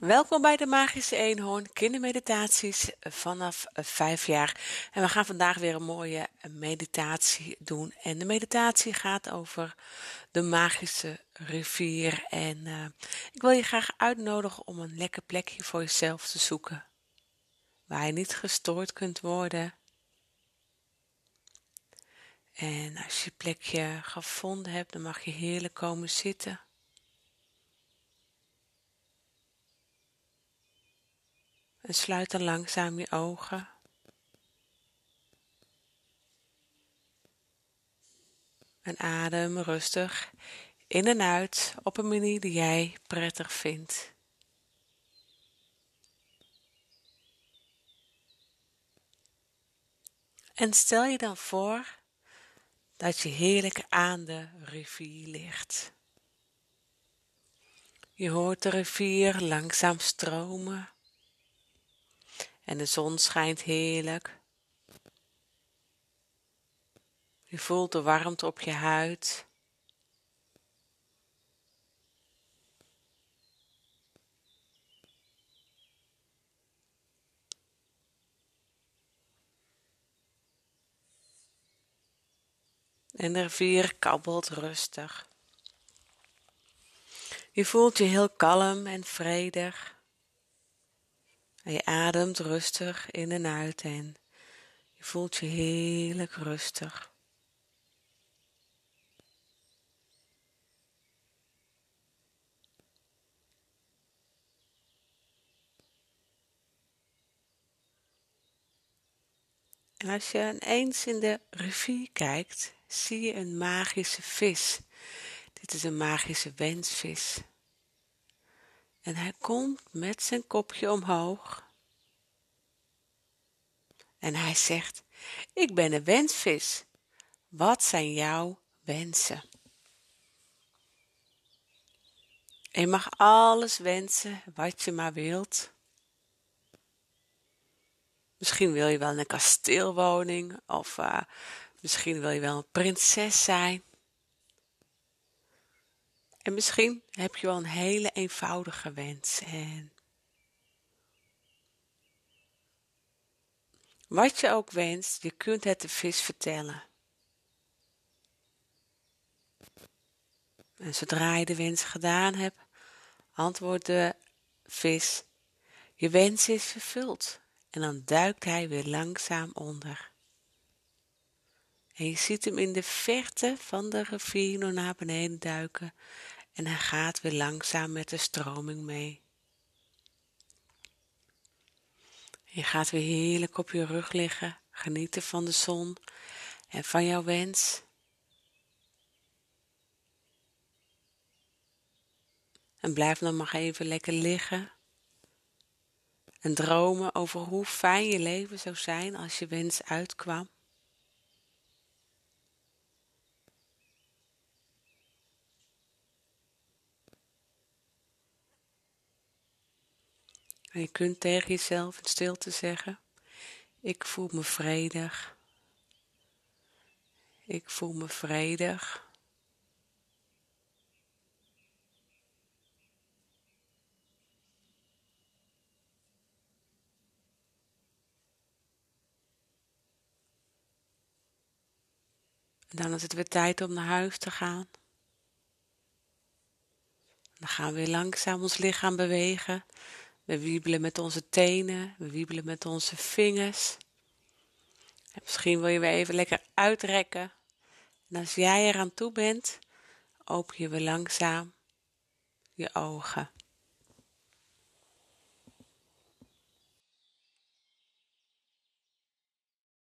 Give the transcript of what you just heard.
Welkom bij de Magische Eenhoorn kindermeditaties vanaf vijf jaar. En we gaan vandaag weer een mooie meditatie doen. En de meditatie gaat over de magische rivier. En uh, ik wil je graag uitnodigen om een lekker plekje voor jezelf te zoeken. Waar je niet gestoord kunt worden. En als je plekje gevonden hebt, dan mag je heerlijk komen zitten. En sluit dan langzaam je ogen. En adem rustig in en uit op een manier die jij prettig vindt. En stel je dan voor dat je heerlijk aan de rivier ligt. Je hoort de rivier langzaam stromen en de zon schijnt heerlijk. Je voelt de warmte op je huid. En de rivier kabbelt rustig. Je voelt je heel kalm en vredig. En je ademt rustig in en uit en je voelt je heerlijk rustig. En als je eens in de rivier kijkt, zie je een magische vis. Dit is een magische wensvis. En hij komt met zijn kopje omhoog. En hij zegt: Ik ben een wensvis. Wat zijn jouw wensen? je mag alles wensen wat je maar wilt. Misschien wil je wel een kasteelwoning of uh, misschien wil je wel een prinses zijn. En misschien heb je wel een hele eenvoudige wens. En wat je ook wenst, je kunt het de vis vertellen. En zodra je de wens gedaan hebt, antwoordt de vis: Je wens is vervuld. En dan duikt hij weer langzaam onder. En je ziet hem in de verte van de rivier naar beneden duiken en hij gaat weer langzaam met de stroming mee. Je gaat weer heerlijk op je rug liggen, genieten van de zon en van jouw wens. En blijf dan maar even lekker liggen en dromen over hoe fijn je leven zou zijn als je wens uitkwam. En je kunt tegen jezelf in stilte zeggen: Ik voel me vredig. Ik voel me vredig. En dan is het weer tijd om naar huis te gaan. Dan gaan we weer langzaam ons lichaam bewegen we wiebelen met onze tenen, we wiebelen met onze vingers. En misschien wil je weer even lekker uitrekken. En als jij eraan toe bent, open je weer langzaam je ogen.